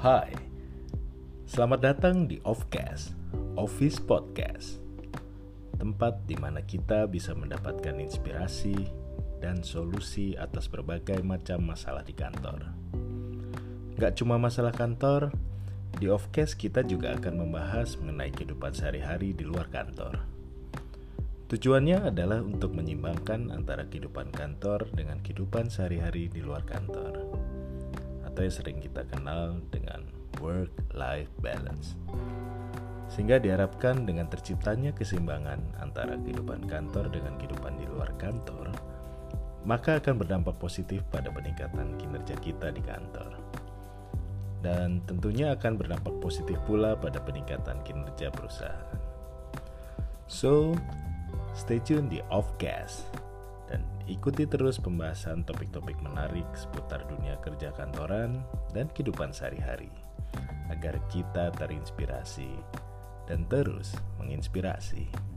Hai, selamat datang di Offcast, Office Podcast. Tempat di mana kita bisa mendapatkan inspirasi dan solusi atas berbagai macam masalah di kantor. Gak cuma masalah kantor, di Offcast kita juga akan membahas mengenai kehidupan sehari-hari di luar kantor. Tujuannya adalah untuk menyimbangkan antara kehidupan kantor dengan kehidupan sehari-hari di luar kantor, atau yang sering kita kenal dengan work-life balance. Sehingga diharapkan dengan terciptanya keseimbangan antara kehidupan kantor dengan kehidupan di luar kantor, maka akan berdampak positif pada peningkatan kinerja kita di kantor. Dan tentunya akan berdampak positif pula pada peningkatan kinerja perusahaan. So, Stay tune di Offcast ikuti terus pembahasan topik-topik menarik seputar dunia kerja kantoran dan kehidupan sehari-hari agar kita terinspirasi dan terus menginspirasi.